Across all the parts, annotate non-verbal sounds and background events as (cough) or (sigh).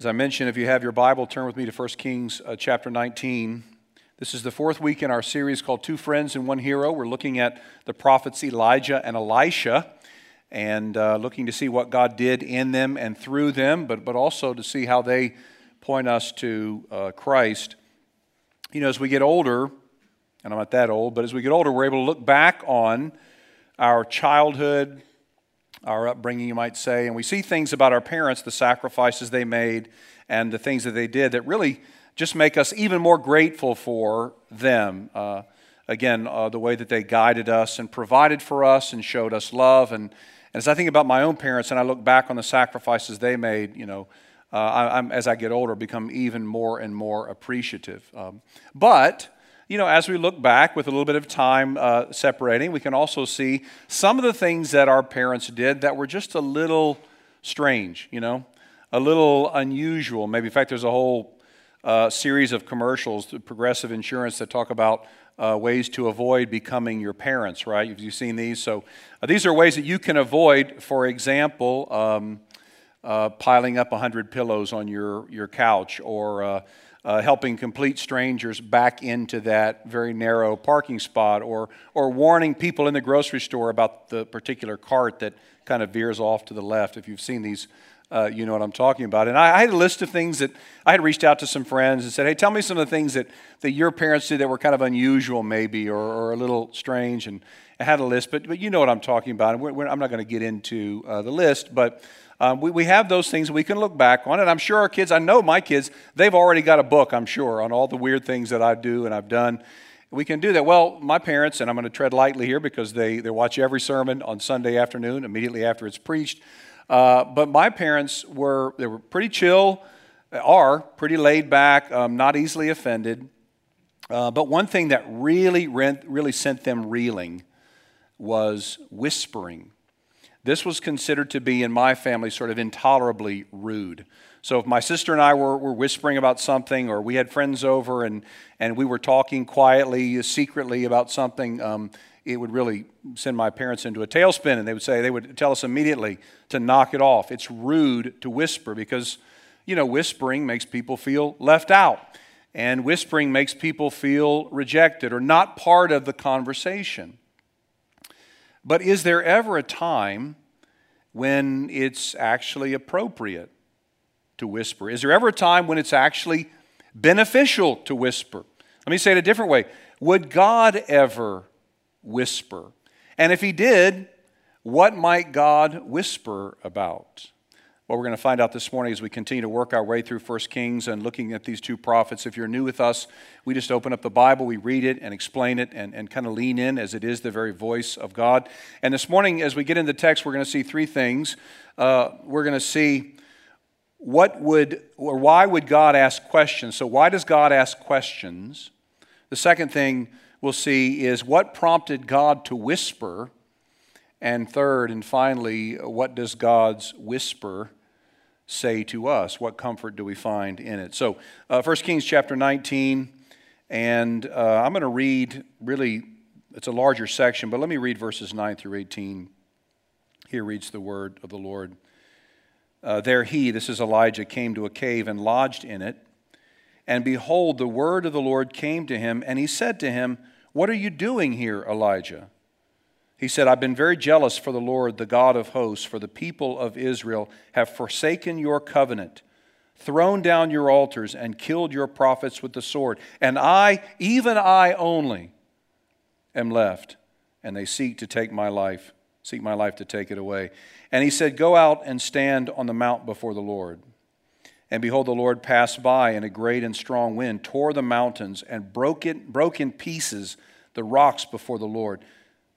As I mentioned, if you have your Bible, turn with me to 1 Kings uh, chapter 19. This is the fourth week in our series called Two Friends and One Hero. We're looking at the prophets Elijah and Elisha and uh, looking to see what God did in them and through them, but, but also to see how they point us to uh, Christ. You know, as we get older, and I'm not that old, but as we get older, we're able to look back on our childhood, our upbringing, you might say, and we see things about our parents, the sacrifices they made, and the things that they did that really just make us even more grateful for them. Uh, again, uh, the way that they guided us and provided for us and showed us love. And, as I think about my own parents and I look back on the sacrifices they made, you know, uh, I, as I get older, become even more and more appreciative. Um, but you know, as we look back with a little bit of time uh, separating, we can also see some of the things that our parents did that were just a little strange, you know, a little unusual. Maybe, in fact, there's a whole uh, series of commercials, Progressive Insurance, that talk about uh, ways to avoid becoming your parents, right? Have you seen these? So, uh, these are ways that you can avoid, for example, um, uh, piling up 100 pillows on your, your couch or uh, helping complete strangers back into that very narrow parking spot, or, or warning people in the grocery store about the particular cart that kind of veers off to the left. If you've seen these, uh, you know what I'm talking about. And I, I, had a list of things that I had reached out to some friends and said, hey, tell me some of the things that, that your parents did that were kind of unusual, maybe, or, or a little strange. And I had a list, but, but you know what I'm talking about. And we're, we're, I'm not going to get into uh, the list, but um, we, we have those things we can look back on. And I'm sure our kids, I know my kids, they've already got a book, I'm sure, on all the weird things that I do and I've done. We can do that. Well, my parents, and I'm going to tread lightly here because they, they watch every sermon on Sunday afternoon immediately after it's preached. Uh, but my parents were, they were pretty chill, are pretty laid back, um, not easily offended. Uh, but one thing that really, rent, really sent them reeling was whispering. This was considered to be, in my family, sort of intolerably rude. So if my sister and I were, were whispering about something, or we had friends over and, and we were talking quietly, secretly about something, um, it would really send my parents into a tailspin. And they would say, they would tell us immediately to knock it off. It's rude to whisper because, you know, whispering makes people feel left out. And whispering makes people feel rejected or not part of the conversation. But is there ever a time when it's actually appropriate to whisper? Is there ever a time when it's actually beneficial to whisper? Let me say it a different way. Would God ever whisper? And if He did, what might God whisper about? What we're going to find out this morning as we continue to work our way through 1 Kings and looking at these two prophets. If you're new with us, we just open up the Bible, we read it and explain it and, and kind of lean in as it is the very voice of God. And this morning, as we get into the text, we're going to see three things. Uh, we're going to see what would or why would God ask questions? So, why does God ask questions? The second thing we'll see is what prompted God to whisper. And third and finally, what does God's whisper say to us? What comfort do we find in it? So, uh, 1 Kings chapter 19, and uh, I'm going to read really, it's a larger section, but let me read verses 9 through 18. Here reads the word of the Lord. Uh, there he, this is Elijah, came to a cave and lodged in it. And behold, the word of the Lord came to him, and he said to him, What are you doing here, Elijah? He said, I've been very jealous for the Lord, the God of hosts, for the people of Israel have forsaken your covenant, thrown down your altars, and killed your prophets with the sword. And I, even I only, am left, and they seek to take my life, seek my life to take it away. And he said, Go out and stand on the mount before the Lord. And behold, the Lord passed by, and a great and strong wind tore the mountains and broke, it, broke in pieces the rocks before the Lord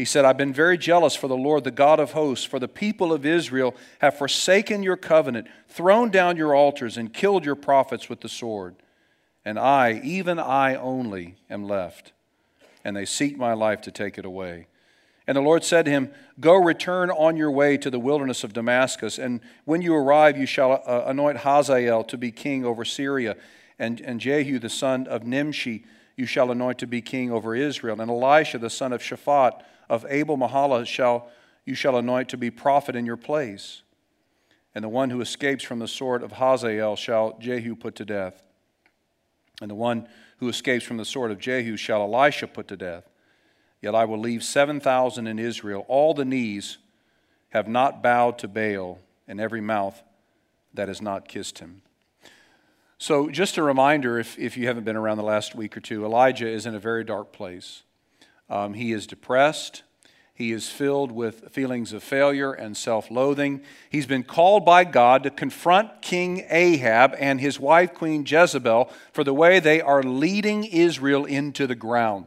He said, I've been very jealous for the Lord, the God of hosts, for the people of Israel have forsaken your covenant, thrown down your altars, and killed your prophets with the sword. And I, even I only, am left, and they seek my life to take it away. And the Lord said to him, Go return on your way to the wilderness of Damascus, and when you arrive, you shall uh, anoint Hazael to be king over Syria, and, and Jehu the son of Nimshi you shall anoint to be king over Israel, and Elisha the son of Shaphat of Abel Meholah shall you shall anoint to be prophet in your place. And the one who escapes from the sword of Hazael shall Jehu put to death. And the one who escapes from the sword of Jehu shall Elisha put to death. Yet I will leave 7,000 in Israel. All the knees have not bowed to Baal, and every mouth that has not kissed him. So, just a reminder if, if you haven't been around the last week or two, Elijah is in a very dark place. Um, he is depressed. He is filled with feelings of failure and self loathing. He's been called by God to confront King Ahab and his wife, Queen Jezebel, for the way they are leading Israel into the ground.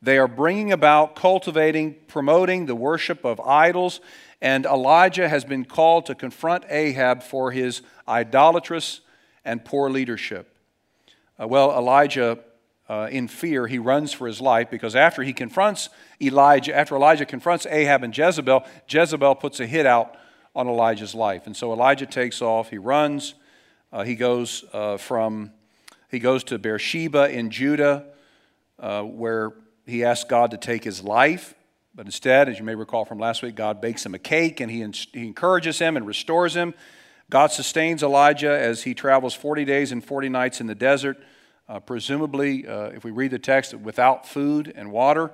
They are bringing about, cultivating, promoting the worship of idols, and Elijah has been called to confront Ahab for his idolatrous and poor leadership. Uh, well, Elijah, uh, in fear, he runs for his life because after he confronts Elijah, after Elijah confronts Ahab and Jezebel, Jezebel puts a hit out on Elijah's life. And so Elijah takes off, he runs, uh, he goes uh, from, he goes to Beersheba in Judah, uh, where he asks God to take his life, but instead, as you may recall from last week, God bakes him a cake and he, he encourages him and restores him. God sustains Elijah as he travels 40 days and 40 nights in the desert, uh, presumably, uh, if we read the text, without food and water,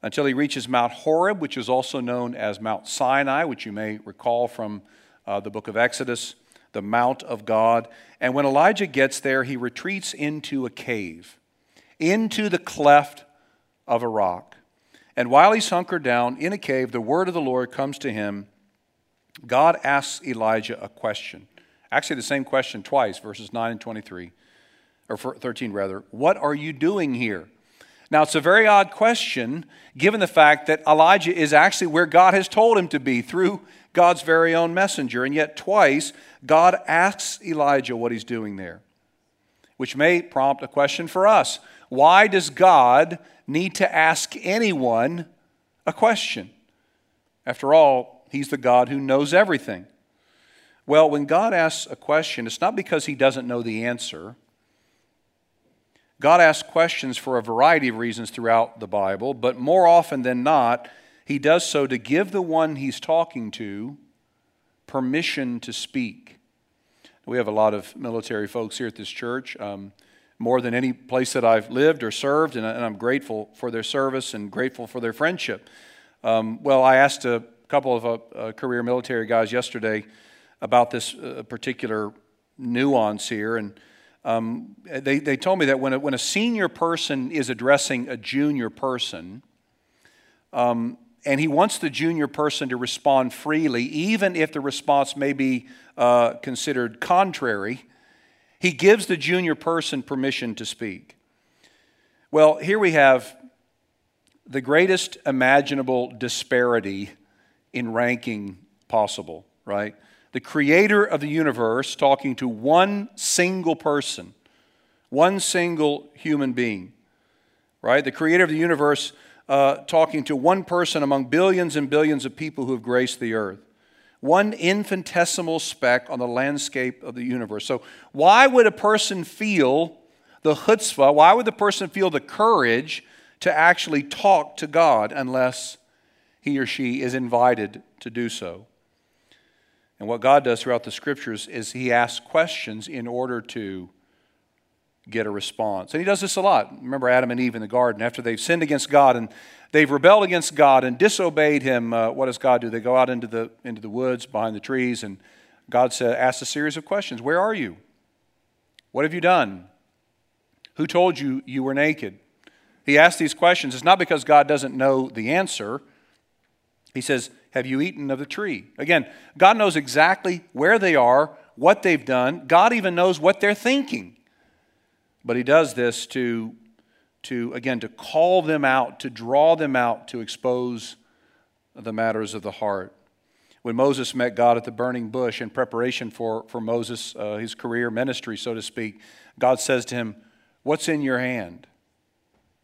until he reaches Mount Horeb, which is also known as Mount Sinai, which you may recall from uh, the book of Exodus, the Mount of God. And when Elijah gets there, he retreats into a cave, into the cleft of a rock. And while he's hunkered down in a cave, the word of the Lord comes to him. God asks Elijah a question. Actually, the same question twice, verses 9 and 23, or 13 rather. What are you doing here? Now, it's a very odd question given the fact that Elijah is actually where God has told him to be through God's very own messenger. And yet, twice, God asks Elijah what he's doing there, which may prompt a question for us. Why does God need to ask anyone a question? After all, He's the God who knows everything. Well, when God asks a question, it's not because He doesn't know the answer. God asks questions for a variety of reasons throughout the Bible, but more often than not, He does so to give the one He's talking to permission to speak. We have a lot of military folks here at this church. Um, more than any place that I've lived or served, and I'm grateful for their service and grateful for their friendship. Um, well, I asked a couple of uh, uh, career military guys yesterday about this uh, particular nuance here, and um, they, they told me that when a, when a senior person is addressing a junior person, um, and he wants the junior person to respond freely, even if the response may be uh, considered contrary, he gives the junior person permission to speak. Well, here we have the greatest imaginable disparity in ranking possible, right? The creator of the universe talking to one single person, one single human being, right? The creator of the universe uh, talking to one person among billions and billions of people who have graced the earth one infinitesimal speck on the landscape of the universe. So, why would a person feel the chutzpah? Why would the person feel the courage to actually talk to God unless he or she is invited to do so? And what God does throughout the scriptures is he asks questions in order to get a response. And he does this a lot. Remember Adam and Eve in the garden after they've sinned against God and They've rebelled against God and disobeyed Him. Uh, what does God do? They go out into the, into the woods behind the trees, and God said, asks a series of questions Where are you? What have you done? Who told you you were naked? He asks these questions. It's not because God doesn't know the answer. He says, Have you eaten of the tree? Again, God knows exactly where they are, what they've done. God even knows what they're thinking. But He does this to to, again, to call them out, to draw them out, to expose the matters of the heart. When Moses met God at the burning bush in preparation for, for Moses, uh, his career ministry, so to speak, God says to him, What's in your hand?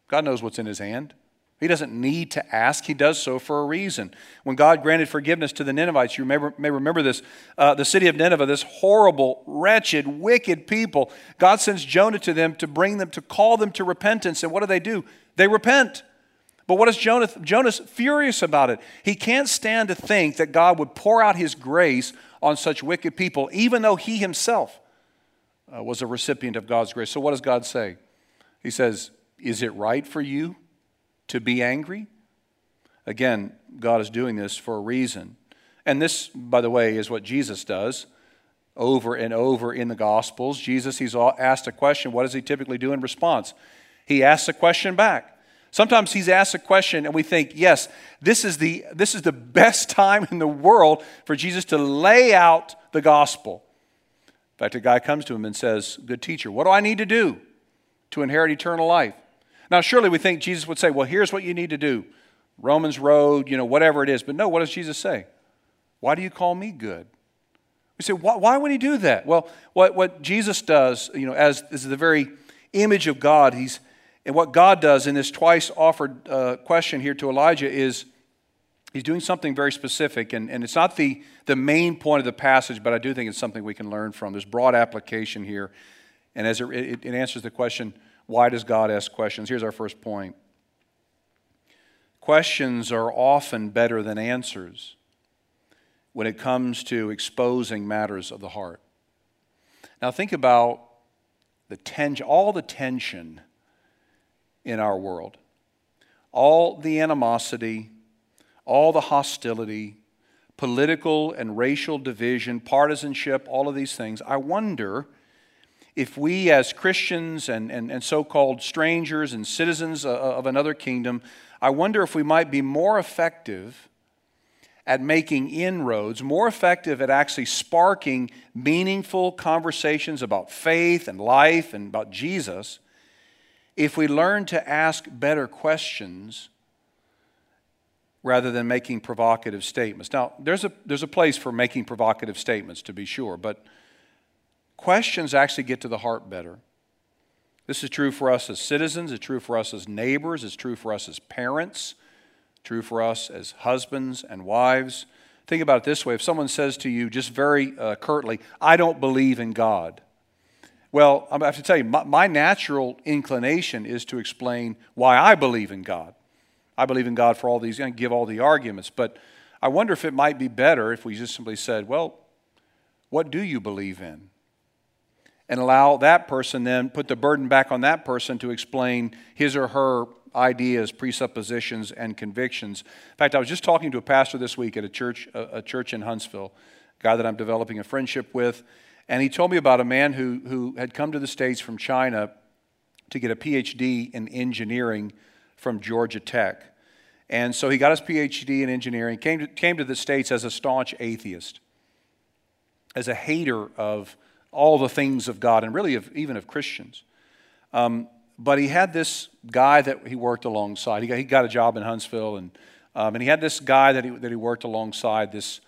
God knows what's in his hand. He doesn't need to ask, he does so for a reason. When God granted forgiveness to the Ninevites, you may, may remember this uh, the city of Nineveh, this horrible, wretched, wicked people, God sends Jonah to them to bring them, to call them to repentance. And what do they do? They repent. But what is Jonah? Jonah's furious about it. He can't stand to think that God would pour out his grace on such wicked people, even though he himself uh, was a recipient of God's grace. So what does God say? He says, Is it right for you to be angry? Again, God is doing this for a reason. And this, by the way, is what Jesus does over and over in the Gospels. Jesus, he's asked a question. What does he typically do in response? He asks a question back. Sometimes he's asked a question and we think, yes, this is the, this is the best (laughs) time in the world for Jesus to lay out the gospel. In fact, a guy comes to him and says, Good teacher, what do I need to do to inherit eternal life? Now, surely we think Jesus would say, Well, here's what you need to do Romans Road, you know, whatever it is. But no, what does Jesus say? Why do you call me good? We say, why, why would he do that? Well, what, what Jesus does, you know, as, is the very image of God, he's, and what God does in this twice offered uh, question here to Elijah is he's doing something very specific. And, and it's not the, the main point of the passage, but I do think it's something we can learn from. There's broad application here. And as it, it, it answers the question, why does God ask questions? Here's our first point Questions are often better than answers when it comes to exposing matters of the heart. Now, think about the tension, all the tension in our world, all the animosity, all the hostility, political and racial division, partisanship, all of these things. I wonder if we, as Christians and, and, and so called strangers and citizens of another kingdom, I wonder if we might be more effective at making inroads, more effective at actually sparking meaningful conversations about faith and life and about Jesus if we learn to ask better questions rather than making provocative statements. Now, there's a, there's a place for making provocative statements, to be sure, but questions actually get to the heart better. This is true for us as citizens, it's true for us as neighbors, it's true for us as parents, true for us as husbands and wives. Think about it this way if someone says to you just very uh, curtly, I don't believe in God. Well, I have to tell you, my, my natural inclination is to explain why I believe in God. I believe in God for all these, and give all the arguments. But I wonder if it might be better if we just simply said, well, what do you believe in? And allow that person then put the burden back on that person to explain his or her ideas, presuppositions, and convictions. In fact, I was just talking to a pastor this week at a church, a, church in Huntsville, a guy that I'm developing a friendship with, and he told me about a man who, who had come to the States from China to get a PhD in engineering from Georgia Tech. And so he got his PhD in engineering, came to, came to the States as a staunch atheist, as a hater of all the things of God and really of, even of Christians. Um, but he had this guy that he worked alongside. He got, he got a job in Huntsville, and, um, and he had this guy that he, that he worked alongside, this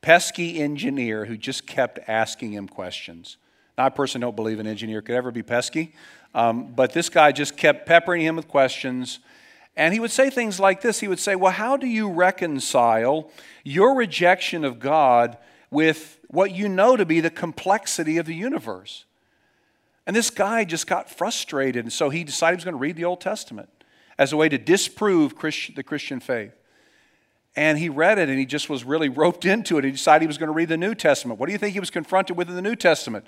pesky engineer who just kept asking him questions. Now, I personally don't believe an engineer could ever be pesky, um, but this guy just kept peppering him with questions. And he would say things like this He would say, Well, how do you reconcile your rejection of God with what you know to be the complexity of the universe. And this guy just got frustrated, and so he decided he was going to read the Old Testament as a way to disprove Christ- the Christian faith. And he read it, and he just was really (laughs) roped into it. He decided he was going to read the New Testament. What do you think he was confronted with in the New Testament?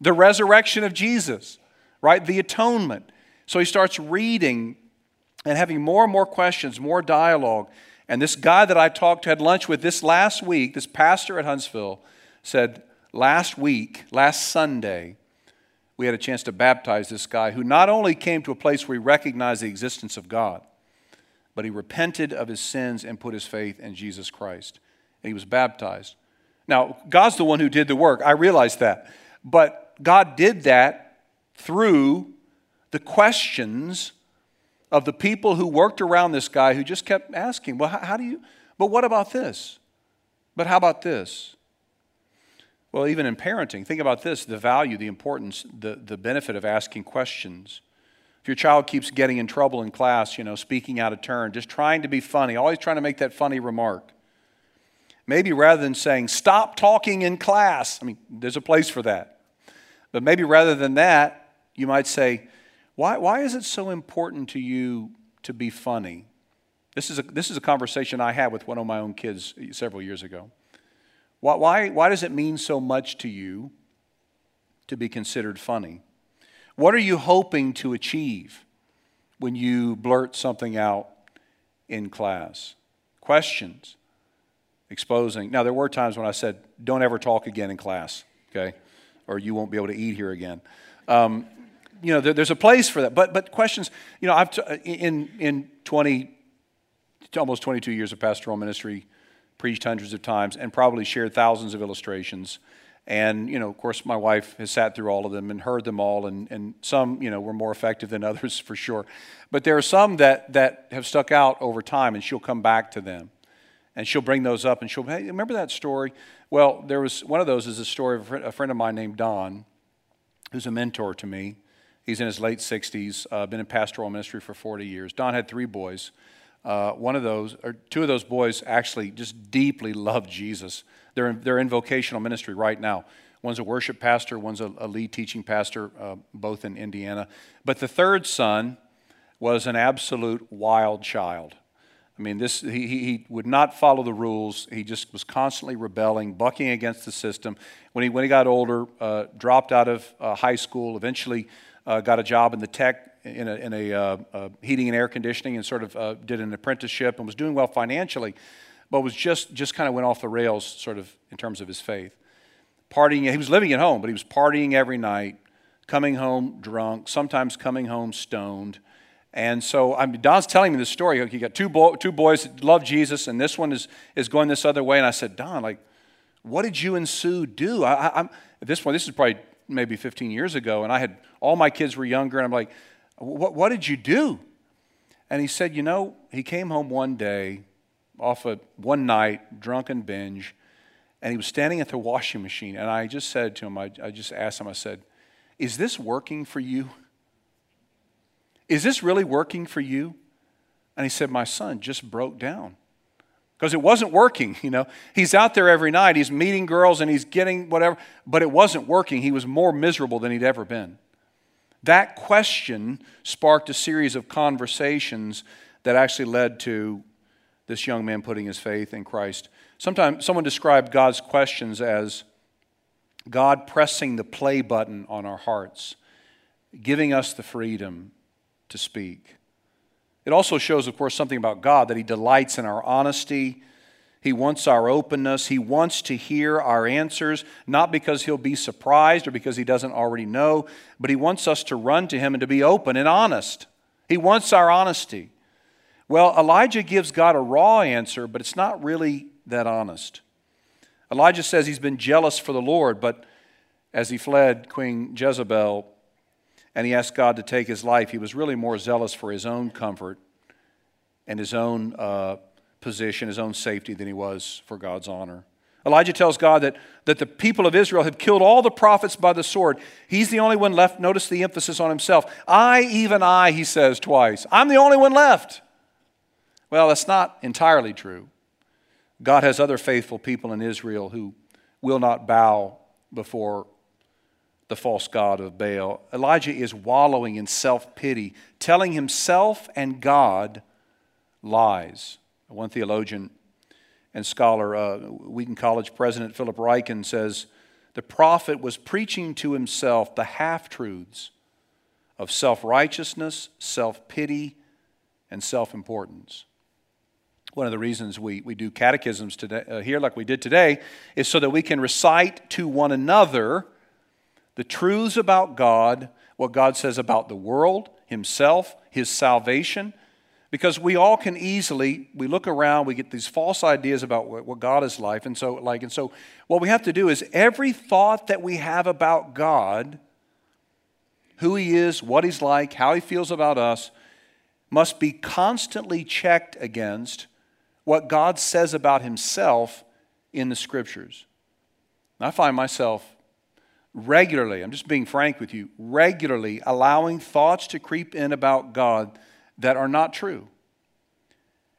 The resurrection of Jesus, right? The atonement. So he starts reading and having more and more questions, more dialogue. And this guy that I talked to, had lunch with this last week, this pastor at Huntsville, said, Last week, last Sunday, we had a chance to baptize this guy who not only came to a place where he recognized the existence of God, but he repented of his sins and put his faith in Jesus Christ. And he was baptized. Now, God's the one who did the work. I realize that. But God did that through the questions of the people who worked around this guy who just kept asking, well, how, do you, but what about this? But how about this? Well, even in parenting, think about this the value, the importance, the, the benefit of asking questions. If your child keeps getting in trouble in class, you know, speaking out of turn, just trying to be funny, always trying to make that funny remark. Maybe rather than saying, stop talking in class, I mean, there's a place for that. But maybe rather than that, you might say, why, why is it so important to you to be funny? This is, a, this is a conversation I had with one of my own kids several years ago. Why, why, why does it mean so much to you to be considered funny? What are you hoping to achieve when you blurt something out in class? Questions, exposing. Now, there were times when I said, don't ever talk again in class, okay? Or you won't be able to eat here again. Um, you know, there, there's a place for that. But, but questions, you know, I've t- uh, in, in 20, almost 22 years of pastoral ministry, preached hundreds of times, and probably shared thousands of illustrations. And, you know, of course, my wife has sat through all of them and heard them all, and, and some, you know, were more effective than (laughs) others for sure. But there are some that, that have stuck out over time, and she'll come back to them. And she'll bring those up, and she'll, hey, remember that story? Well, there was one of those is a story of a friend of mine named Don, who's a mentor to me. He's in his late 60s, uh, been in pastoral ministry for 40 years. Don had three boys. Uh, one of those, or two of those boys, actually just deeply love Jesus. They're in, they're in vocational ministry right now. One's a worship pastor, one's a, a lead teaching pastor, uh, both in Indiana. But the third son was an absolute wild child. I mean, this, he, he would not follow the rules. He just was constantly rebelling, bucking against the system. When he, when he got older, uh, dropped out of uh, high school, eventually uh, got a job in the tech in a, in a uh, uh, heating and air conditioning and sort of uh, did an apprenticeship and was doing well financially, but was just, just kind of went off the rails sort of in terms of his faith. Partying, he was living at home, but he was partying every night, coming home drunk, sometimes coming home stoned. And so I mean, Don's telling me this story. He got two, bo- two boys that love Jesus, and this one is, is going this other way. And I said, Don, like, what did you and Sue do? I, I'm, at this point, this is probably maybe 15 years ago, and I had all my kids were younger, and I'm like, what, what did you do? And he said, You know, he came home one day off a one night drunken binge, and he was standing at the washing machine. And I just said to him, I, I just asked him, I said, Is this working for you? Is this really working for you? And he said, My son just broke down because it wasn't working. You know, he's out there every night, he's meeting girls and he's getting whatever, but it wasn't working. He was more miserable than he'd ever been. That question sparked a series of conversations that actually led to this young man putting his faith in Christ. Sometimes someone described God's questions as God pressing the play button on our hearts, giving us the freedom to speak. It also shows, of course, something about God that He delights in our honesty he wants our openness. He wants to hear our answers, not because he'll be surprised or because he doesn't already know, but he wants us to run to him and to be open and honest. He wants our honesty. Well, Elijah gives God a raw answer, but it's not really that honest. Elijah says he's been jealous for the Lord, but as he fled Queen Jezebel and he asked God to take his life, he was really more zealous for his own comfort and his own. Uh, position, his own safety, than he was for God's honor. Elijah tells God that, that the people of Israel have killed all the prophets by the sword. He's the only one left. Notice the emphasis on himself. I, even I, he says twice. I'm the only one left. Well, that's not entirely true. God has other faithful people in Israel who will not bow before the false God of Baal. Elijah is wallowing in self pity, telling himself and God lies. One theologian and scholar, uh, Wheaton College President Philip Ryken says, the prophet was preaching to himself the half truths of self righteousness, self pity, and self importance. One of the reasons we, we do catechisms today, uh, here, like we did today, is so that we can recite to one another the truths about God, what God says about the world, Himself, His salvation, because we all can easily we look around we get these false ideas about what, god is like and so like and so what we have to do is every thought that we have about god who he is what he's like how he feels about us must be constantly checked against what god says about himself in the scriptures. And i find myself regularly, I'm just being frank with you, regularly allowing thoughts to creep in about God that are not true.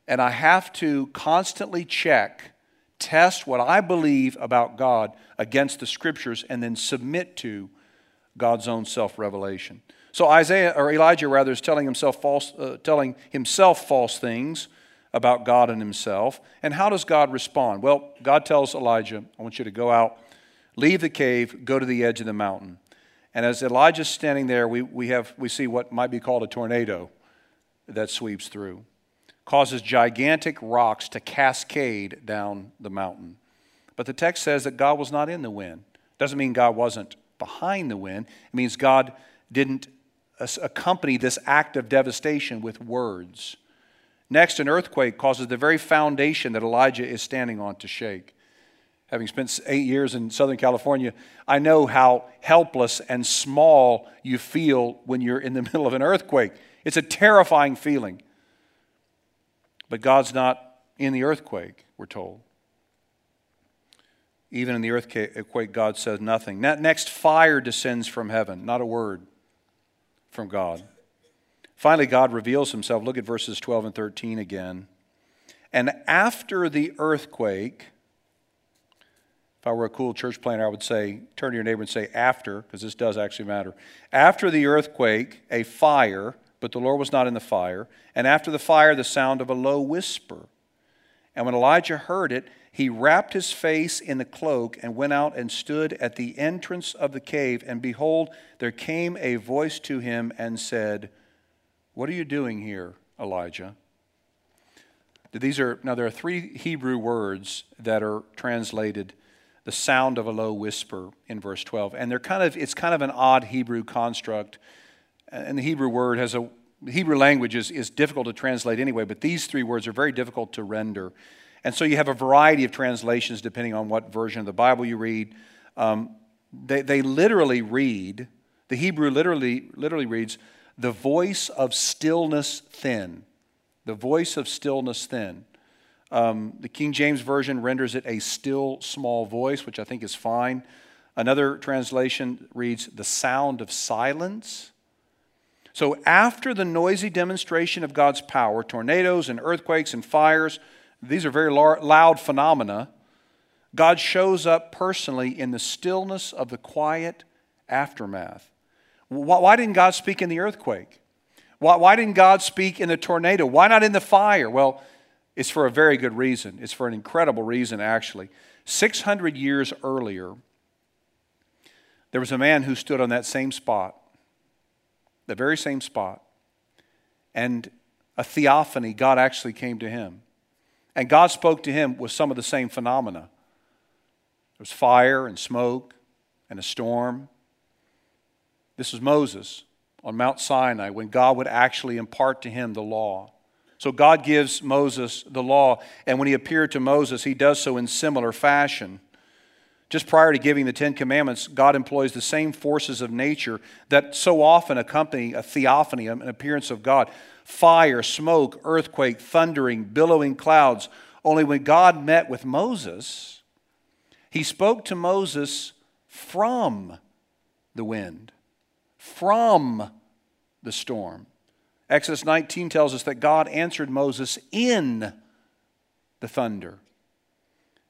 And I have to constantly check, test what I believe about God against the scriptures, and then submit to God's own self revelation. So Isaiah or Elijah rather is telling himself false, uh, telling himself false things about God and himself. And how does God respond? Well, God tells Elijah, "I want you to go out, leave the cave, go to the edge of the mountain." And as Elijah's standing there, we, we, have, we see what might be called a tornado that sweeps through, causes gigantic rocks to cascade down the mountain. But the text says that God was not in the wind. Doesn't mean God wasn't behind the wind. It means God didn't accompany this act of devastation with words. Next, an earthquake causes the very foundation that Elijah is standing on to shake. Having spent eight years in Southern California, I know how helpless and small you feel when you're in the (laughs) middle of an earthquake. It's a terrifying feeling. But God's not in the earthquake, we're told. Even in the earthquake, God says nothing. Next, fire descends from heaven, not a word from God. Finally, God reveals himself. Look at verses 12 and 13 again. And after the earthquake, if I were a cool church planner, I would say, turn to your neighbor and say, after, because this does actually matter. After the earthquake, a fire, but the Lord was not in the fire. And after the fire, the sound of a low whisper. And when Elijah heard it, he wrapped his face in the cloak and went out and stood at the entrance of the cave. And behold, there came a voice to him and said, What are you doing here, Elijah? These are now there are three Hebrew words that are translated the sound of a low whisper in verse 12. And they're kind of it's kind of an odd Hebrew construct. And the Hebrew word has a Hebrew language is, is difficult to translate anyway, but these three words are very difficult to render. And so you have a variety of translations depending on what version of the Bible you read. Um, they, they literally read, the Hebrew literally, literally reads, the voice of stillness thin. The voice of stillness thin. Um, the King James Version renders it a still small voice, which I think is fine. Another translation reads, the sound of silence. So, after the noisy demonstration of God's power, tornadoes and earthquakes and fires, these are very loud phenomena. God shows up personally in the stillness of the quiet aftermath. Why didn't God speak in the earthquake? Why didn't God speak in the tornado? Why not in the fire? Well, it's for a very good reason. It's for an incredible reason, actually. 600 years earlier, there was a man who stood on that same spot, the very same spot, and a theophany, God actually came to him. And God spoke to him with some of the same phenomena. There was fire and smoke and a storm. This was Moses on Mount Sinai when God would actually impart to him the law. So God gives Moses the law, and when he appeared to Moses, he does so in similar fashion. Just prior to giving the Ten Commandments, God employs the same forces of nature that so often accompany a theophany, an appearance of God fire, smoke, earthquake, thundering, billowing clouds. Only when God met with Moses, he spoke to Moses from the wind, from the storm. Exodus 19 tells us that God answered Moses in the thunder.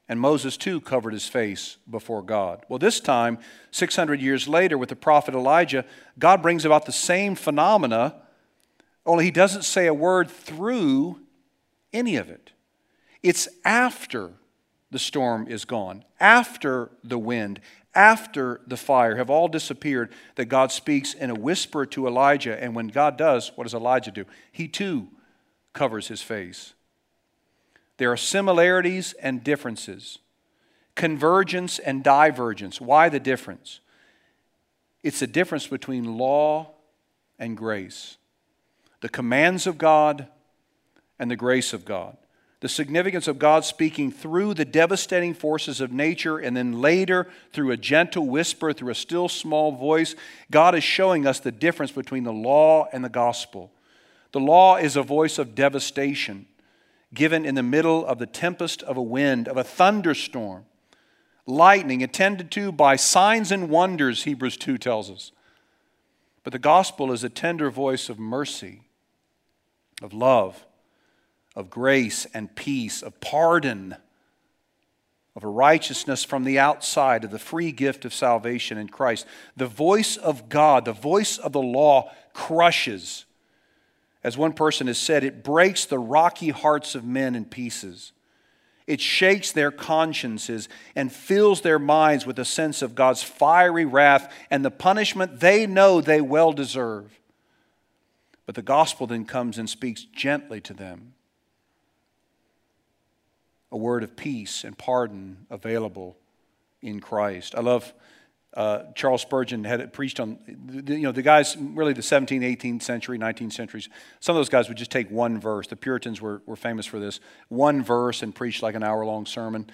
And Moses too covered his face before God. Well, this time, 600 years later, with the prophet Elijah, God brings about the same phenomena only he doesn't say a word through any of it. It's after the storm is gone, after the wind, after the fire have all disappeared, that God speaks in a whisper to Elijah. And when God does, what does Elijah do? He too covers his face. There are similarities and differences, convergence and divergence. Why the difference? It's the difference between law and grace the commands of God and the grace of God. The significance of God speaking through the devastating forces of nature and then later through a gentle whisper, through a still small voice. God is showing us the difference between the law and the gospel. The law is a voice of devastation given in the middle of the tempest of a wind, of a thunderstorm. lightning, attended to by signs and wonders, Hebrews 2 tells us. But the gospel is a tender voice of mercy, of love, of grace and peace, of pardon, of a righteousness from the outside, of the free gift of salvation in Christ. The voice of God, the voice of the law, crushes. As one person has said, it breaks the rocky hearts of men in pieces. It shakes their consciences and fills their minds with a sense of God's fiery wrath and the punishment they know they well deserve. But the gospel then comes and speaks gently to them a word of peace and pardon available in Christ. I love uh, Charles Spurgeon had it preached on, you know, the guys, really the 17th, 18th century, 19th centuries, some of those guys would just take one verse. The Puritans were, were famous for this. One verse and preach like an hour long sermon.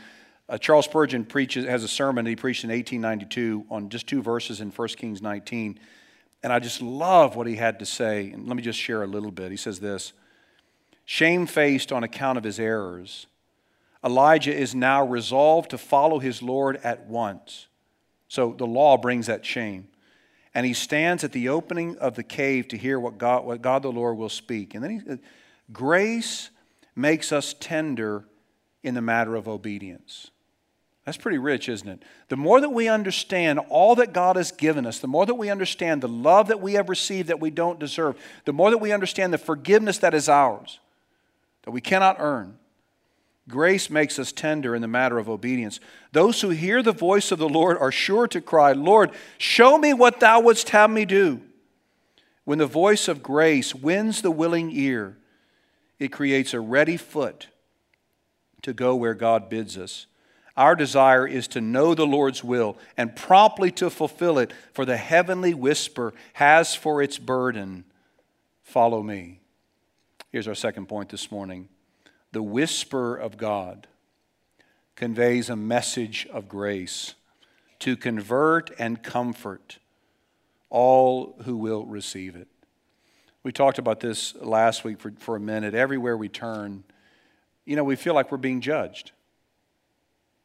Uh, Charles Spurgeon preaches, has a sermon he preached in 1892 on just two verses in 1 Kings 19. And I just love what he had to say. And let me just share a little bit. He says this Shamefaced on account of his errors, Elijah is now resolved to follow his Lord at once so the law brings that shame. And he stands at the opening of the cave to hear what God, what God the Lord will speak. And then he, grace makes us tender in the matter of obedience. That's pretty rich, isn't it? The more that we understand all that God has given us, the more that we understand the love that we have received that we don't deserve, the more that we understand the forgiveness that is ours, that we cannot earn, Grace makes us tender in the matter of obedience. Those who hear the voice of the Lord are sure to cry, Lord, show me what thou wouldst have me do. When the voice of grace wins the willing ear, it creates a ready foot to go where God bids us. Our desire is to know the Lord's will and promptly to fulfill it, for the heavenly whisper has for its burden, Follow me. Here's our second point this morning the whisper of God conveys a message of grace to convert and comfort all who will receive it. We talked about this last week for, for a minute. Everywhere we turn, you know, we feel like we're being judged.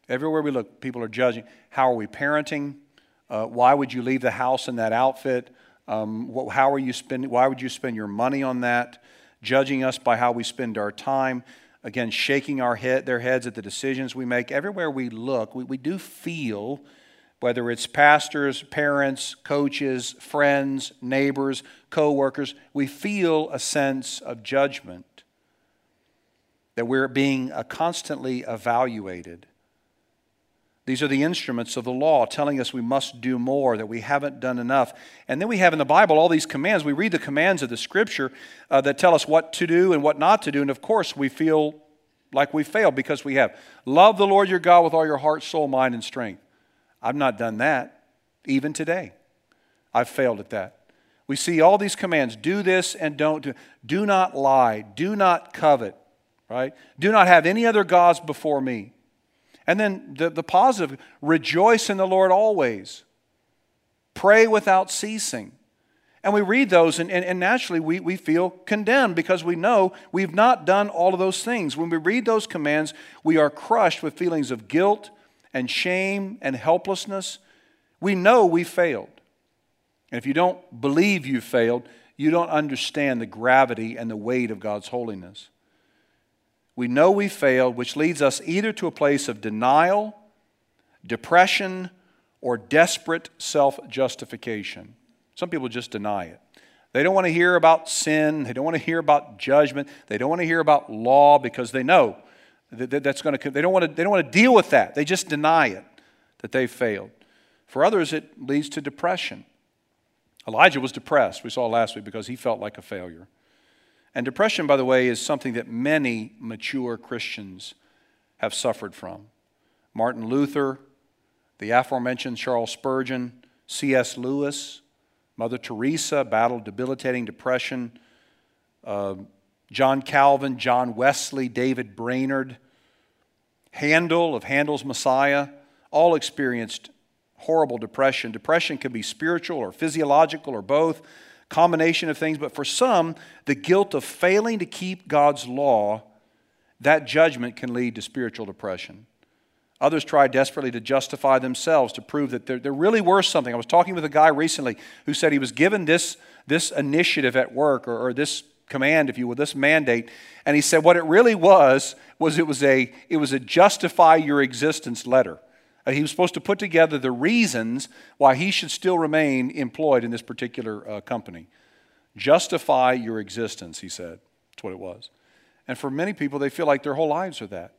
Everywhere we look, people are judging. How are we parenting? Uh, why would you leave the house in that outfit? Um, what, how are you spending? Why would you spend your money on that? Judging us by how we spend our time again, shaking our head, their heads at the decisions we make. Everywhere we look, we, we do feel, whether it's pastors, parents, coaches, friends, neighbors, co workers, we feel a sense of judgment that we're being uh, constantly evaluated. These are the instruments of the law telling us we must do more, that we haven't done enough. And then we have in the Bible all these commands. We read the commands of the Scripture uh, that tell us what to do and what not to do. And of course, we feel like we failed because we have. Love the Lord your God with all your heart, soul, mind, and strength. I've not done that even today. I've failed at that. We see all these commands do this and don't do. Do not lie. Do not covet, right? Do not have any other gods before me. And then the, the positive rejoice in the Lord always, pray without ceasing. And we read those, and, and, and, naturally we, we feel condemned because we know we've not done all of those things. When we read those commands, we are crushed with feelings of guilt and shame and helplessness. We know we failed. And if you don't believe you failed, you don't understand the gravity and the weight of God's holiness. We know we failed, which leads us either to a place of denial, depression, or desperate self justification. Some people just deny it. They don't want to hear about sin. They don't want to hear about judgment. They don't want to hear about law because they know that that's going to. They don't want to. They don't want to deal with that. They just deny it that they failed. For others, it leads to depression. Elijah was depressed. We saw last week because he felt like a failure. And depression, by the way, is something that many mature Christians have suffered from. Martin Luther, the aforementioned Charles Spurgeon, C.S. Lewis, Mother Teresa battled debilitating depression. Uh, John Calvin, John Wesley, David Brainerd, Handel of Handel's Messiah, all experienced horrible depression. Depression can be spiritual or physiological or both, combination of things, but for some, the guilt of failing to keep God's law, that judgment can lead to spiritual depression. Others try desperately to justify themselves, to prove that they're, they're really worth something. I was talking with a guy recently who said he was given this, this initiative at work or, or this command, if you will, this mandate. And he said what it really was was it was a it was a justify your existence letter. Uh, he was supposed to put together the reasons why he should still remain employed in this particular uh, company. Justify your existence, he said. That's what it was. And for many people, they feel like their whole lives are that.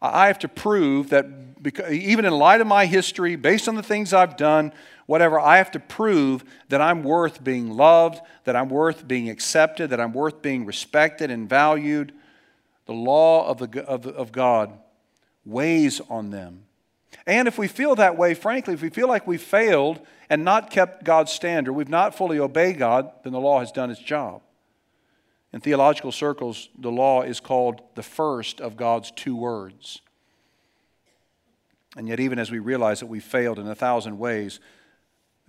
I have to prove that, because, even in light of my history, based on the things I've done, whatever, I have to prove that I'm worth being loved, that I'm worth being accepted, that I'm worth being respected and valued. The law of, the, of, of God weighs on them. And if we feel that way, frankly, if we feel like we've failed and not kept God's standard, we've not fully obeyed God, then the law has done its job. In theological circles, the law is called the first of God's two words. And yet, even as we realize that we failed in a thousand ways,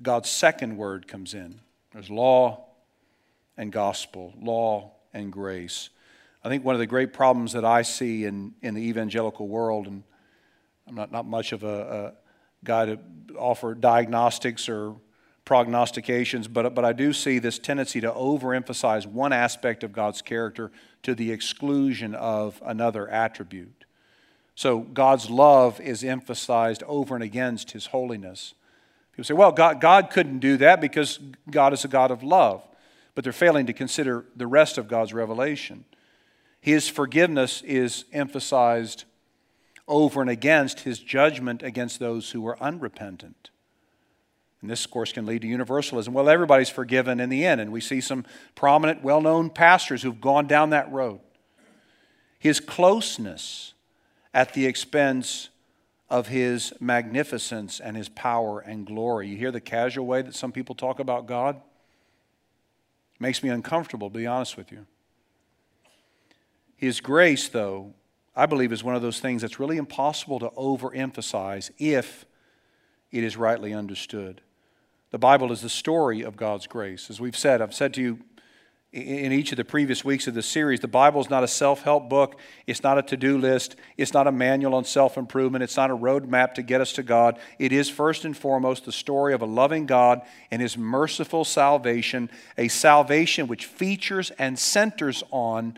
God's second word comes in. There's law and gospel, law and grace. I think one of the great problems that I see in, in the evangelical world, and I'm not, not much of a, a guy to offer diagnostics or prognostications, but, but I do see this tendency to overemphasize one aspect of God's character to the exclusion of another attribute. So God's love is emphasized over and against his holiness. People say, well, God, God couldn't do that because God is a God of love, but they're failing to consider the rest of God's revelation. His forgiveness is emphasized over and against his judgment against those who were unrepentant. And this, of course, can lead to universalism. Well, everybody's forgiven in the end, and we see some prominent, well known pastors who've gone down that road. His closeness at the expense of his magnificence and his power and glory. You hear the casual way that some people talk about God? Makes me uncomfortable, to be honest with you. His grace, though, I believe is one of those things that's really impossible to overemphasize if it is rightly understood. The Bible is the story of God's grace. As we've said, I've said to you in each of the previous weeks of this series, the Bible is not a self help book. It's not a to do list. It's not a manual on self improvement. It's not a roadmap to get us to God. It is first and foremost the story of a loving God and His merciful salvation, a salvation which features and centers on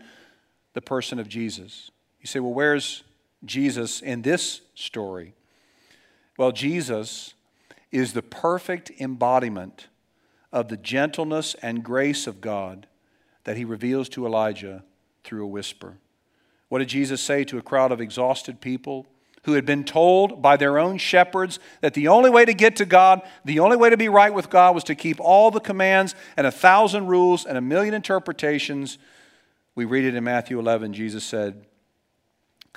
the person of Jesus. You say, well, where's Jesus in this story? Well, Jesus is the perfect embodiment of the gentleness and grace of God that he reveals to Elijah through a whisper. What did Jesus say to a crowd of exhausted people who had been told by their own shepherds that the only way to get to God, the only way to be right with God was to keep all the commands and a thousand rules and a million interpretations? We read it in Matthew 11. Jesus said,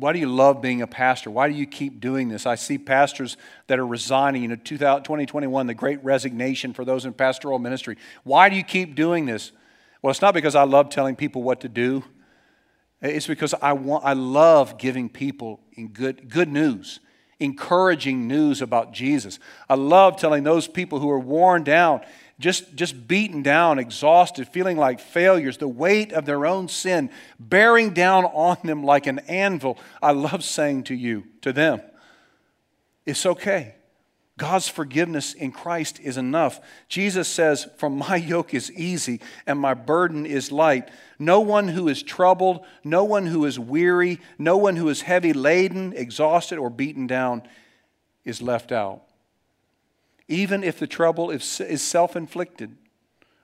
why do you love being a pastor? Why do you keep doing this? I see pastors that are resigning. You know, 2021, the great resignation for those in pastoral ministry. Why do you keep doing this? Well, it's not because I love telling people what to do. It's because I, want, I love giving people in good, good news, encouraging news about Jesus. I love telling those people who are worn down, just, just beaten down, exhausted, feeling like failures, the weight of their own sin bearing down on them like an anvil. I love saying to you, to them, it's okay. God's forgiveness in Christ is enough. Jesus says, For my yoke is easy and my burden is light. No one who is troubled, no one who is weary, no one who is heavy laden, exhausted, or beaten down is left out. Even if the trouble is self inflicted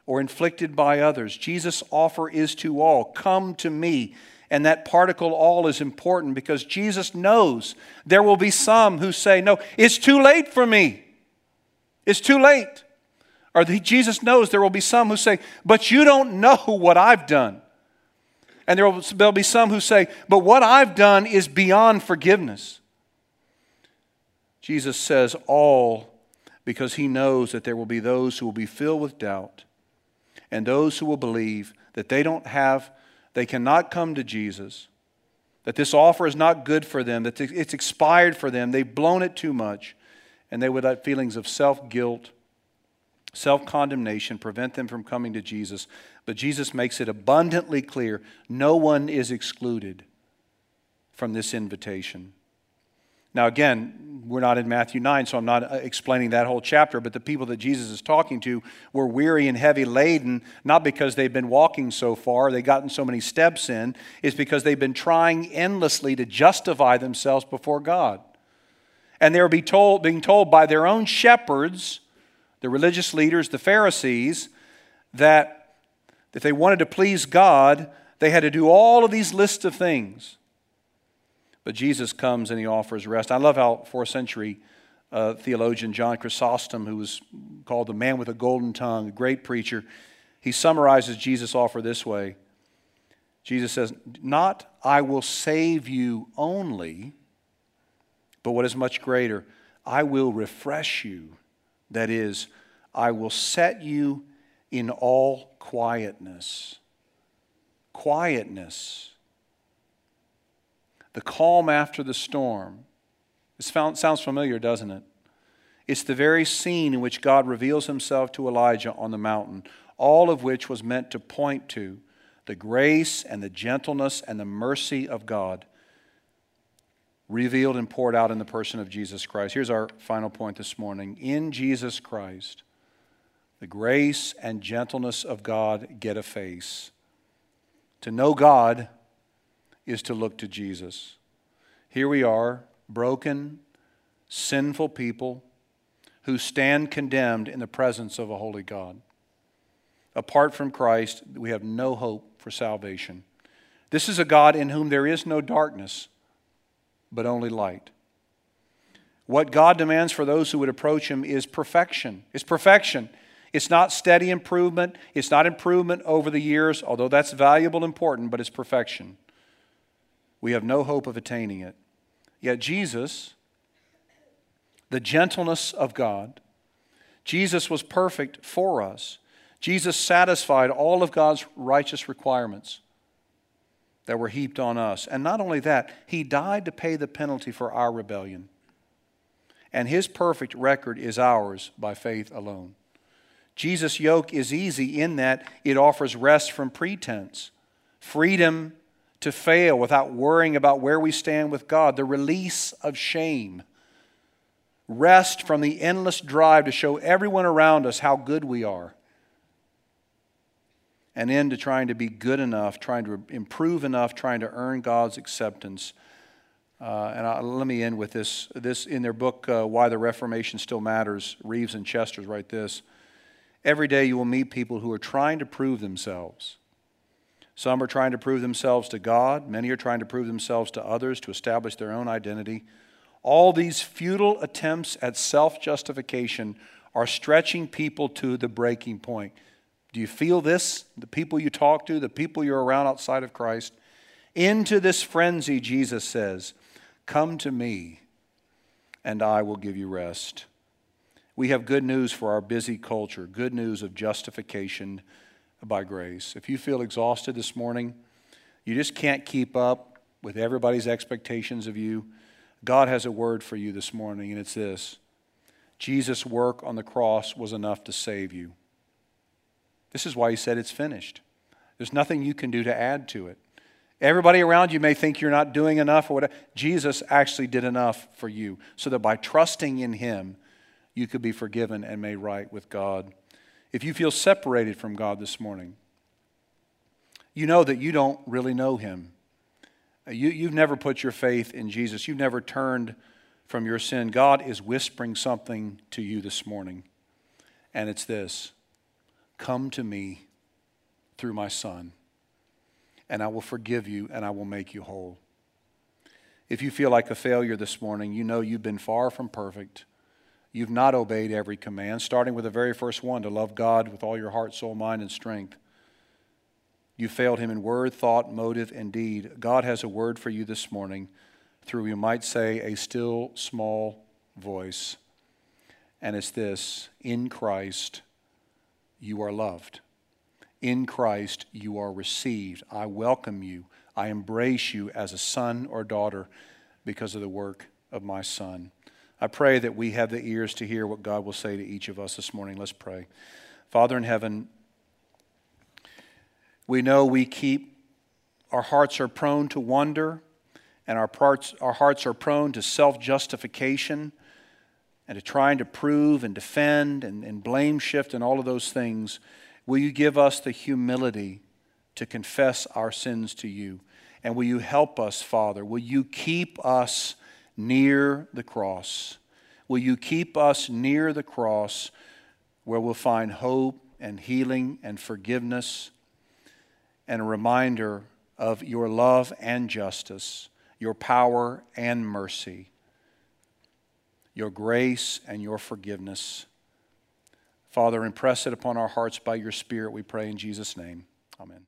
or inflicted by others, Jesus' offer is to all Come to me and that particle all is important because Jesus knows there will be some who say, No, it's too late for me. It's too late. Or the, Jesus knows there will be some who say, But you don't know what I've done. And there will there'll be some who say, But what I've done is beyond forgiveness. Jesus says all because he knows that there will be those who will be filled with doubt and those who will believe that they don't have, they cannot come to Jesus, that this offer is not good for them, that it's expired for them, they've blown it too much, and they would let feelings of self guilt, self condemnation prevent them from coming to Jesus. But Jesus makes it abundantly clear no one is excluded from this invitation. Now, again, we're not in Matthew 9, so I'm not uh, explaining that whole chapter, but the people that Jesus is talking to were weary and heavy laden, not because they've been walking so far, they've gotten so many steps in, it's because they've been trying endlessly to justify themselves before God. And they were be told, being told by their own shepherds, the religious leaders, the Pharisees, that if they wanted to please God, they had to do all of these lists of things. But Jesus comes and he offers rest. I love how fourth century uh, theologian John Chrysostom, who was called the man with a golden tongue, a great preacher, he summarizes Jesus' offer this way Jesus says, Not I will save you only, but what is much greater, I will refresh you. That is, I will set you in all quietness. Quietness the calm after the storm. This sounds familiar, doesn't it? It's the very scene in which God reveals himself to Elijah on the mountain, all of which was meant to point to the grace and the gentleness and the mercy of God revealed and poured out in the person of Jesus Christ. Here's our final point this morning. In Jesus Christ, the grace and gentleness of God get a face. To know God is to look to Jesus. Here we are, broken, sinful people who stand condemned in the presence of a holy God. Apart from Christ, we have no hope for salvation. This is a God in whom there is no darkness, but only light. What God demands for those who would approach Him is perfection. It's perfection. It's not steady improvement. It's not improvement over the years, although that's valuable and important, but it's perfection. We have no hope of attaining it. Yet Jesus, the gentleness of God, Jesus was perfect for us. Jesus satisfied all of God's righteous requirements that were heaped on us. And not only that, He died to pay the penalty for our rebellion. And His perfect record is ours by faith alone. Jesus' yoke is easy in that it offers rest from pretense, freedom to fail without worrying about where we stand with God, the release of shame, rest from the endless drive to show everyone around us how good we are, and end to trying to be good enough, trying to improve enough, trying to earn God's acceptance. Uh, and I, let me end with this. This in their book, uh, "Why the Reformation Still Matters." Reeves and Chesters write this: Every day you will meet people who are trying to prove themselves some are trying to prove themselves to God, many are trying to prove themselves to others to establish their own identity. All these futile attempts at self justification are stretching people to the breaking point. Do you feel this? The people you talk to, the people you're around outside of Christ? Into this frenzy, Jesus says, Come to me, and I will give you rest. We have good news for our busy culture, good news of justification by grace. If you feel exhausted this morning, you just can't keep up with everybody's expectations of you, God has a word for you this morning, and it's this Jesus' work on the cross was enough to save you. This is why he said it's finished. There's nothing you can do to add to it. Everybody around you may think you're not doing enough or whatever. Jesus actually did enough for you so that by trusting in him, you could be forgiven and made right with God if you feel separated from God this morning, you know that you don't really know Him. Uh, you, you've never put your faith in Jesus, you've never turned from your sin. God is whispering something to you this morning, and it's this Come to me through my Son, and I will forgive you and I will make you whole. If you feel like a failure this morning, you know you've been far from perfect. You've not obeyed every command, starting with the very first one to love God with all your heart, soul, mind, and strength. You failed Him in word, thought, motive, and deed. God has a word for you this morning through, you might say, a still small voice. And it's this In Christ, you are loved. in Christ you are received. I welcome you. I embrace you as a son or daughter because of the work of my Son. I pray that we have the ears to hear what God will say to each of us this morning. Let's pray. Father in heaven, we know we keep, our hearts are prone to wonder, and our, parts, our hearts are prone to self justification and to trying to prove and defend and, and blame shift and all of those things. Will you give us the humility to confess our sins to you? And will you help us, Father? Will you keep us near the cross? Will you keep us near the cross where we'll find hope and healing and forgiveness and a reminder of your love and justice, your power and mercy, your grace and your forgiveness? Father, impress it upon our hearts by your Spirit, we pray in Jesus' name. Amen.